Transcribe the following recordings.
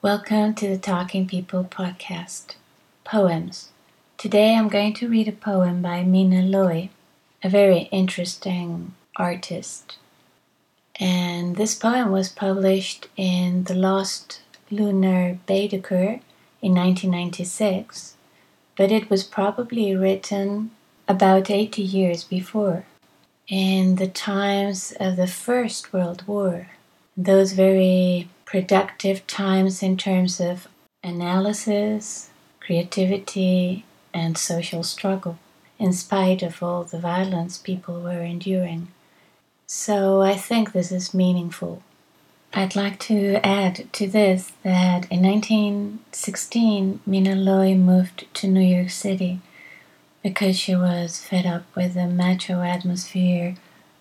Welcome to the Talking People podcast. Poems. Today I'm going to read a poem by Mina Loy, a very interesting artist. And this poem was published in The Lost Lunar Baedeker in 1996, but it was probably written about 80 years before, in the times of the First World War. Those very productive times in terms of analysis, creativity, and social struggle, in spite of all the violence people were enduring. So I think this is meaningful. I'd like to add to this that in 1916, Mina Loy moved to New York City because she was fed up with the macho atmosphere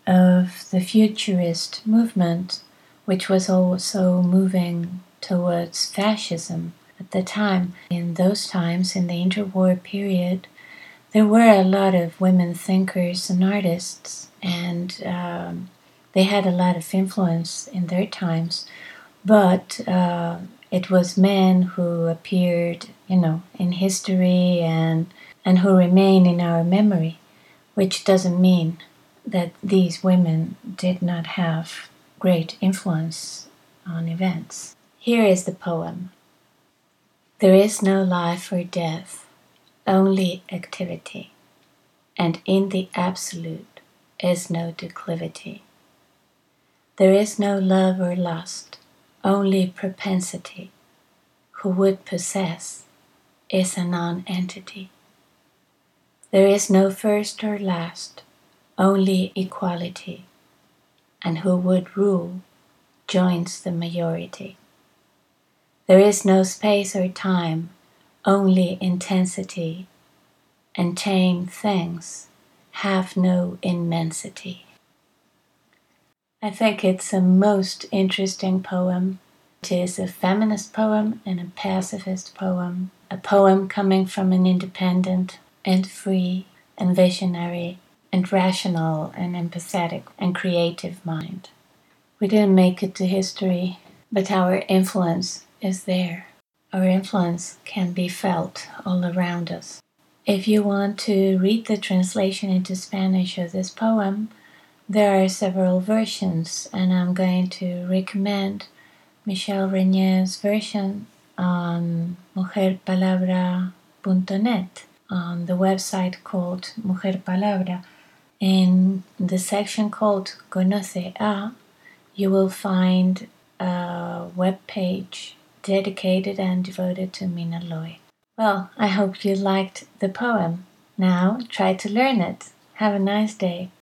of the futurist movement which was also moving towards fascism at the time. In those times, in the interwar period, there were a lot of women thinkers and artists, and um, they had a lot of influence in their times. But uh, it was men who appeared, you know, in history and and who remain in our memory, which doesn't mean that these women did not have great influence on events. Here is the poem There is no life or death, only activity, and in the absolute is no declivity. There is no love or lust, only propensity. Who would possess is a non entity. There is no first or last, only equality and who would rule joins the majority. There is no space or time, only intensity, and tame things have no immensity. I think it's a most interesting poem. It is a feminist poem and a pacifist poem, a poem coming from an independent and free and visionary and rational and empathetic and creative mind. We didn't make it to history, but our influence is there. Our influence can be felt all around us. If you want to read the translation into Spanish of this poem, there are several versions, and I'm going to recommend Michelle Regnier's version on mujerpalabra.net on the website called Mujer Palabra in the section called Conoce A, you will find a web page dedicated and devoted to Mina Loy. Well, I hope you liked the poem. Now try to learn it. Have a nice day.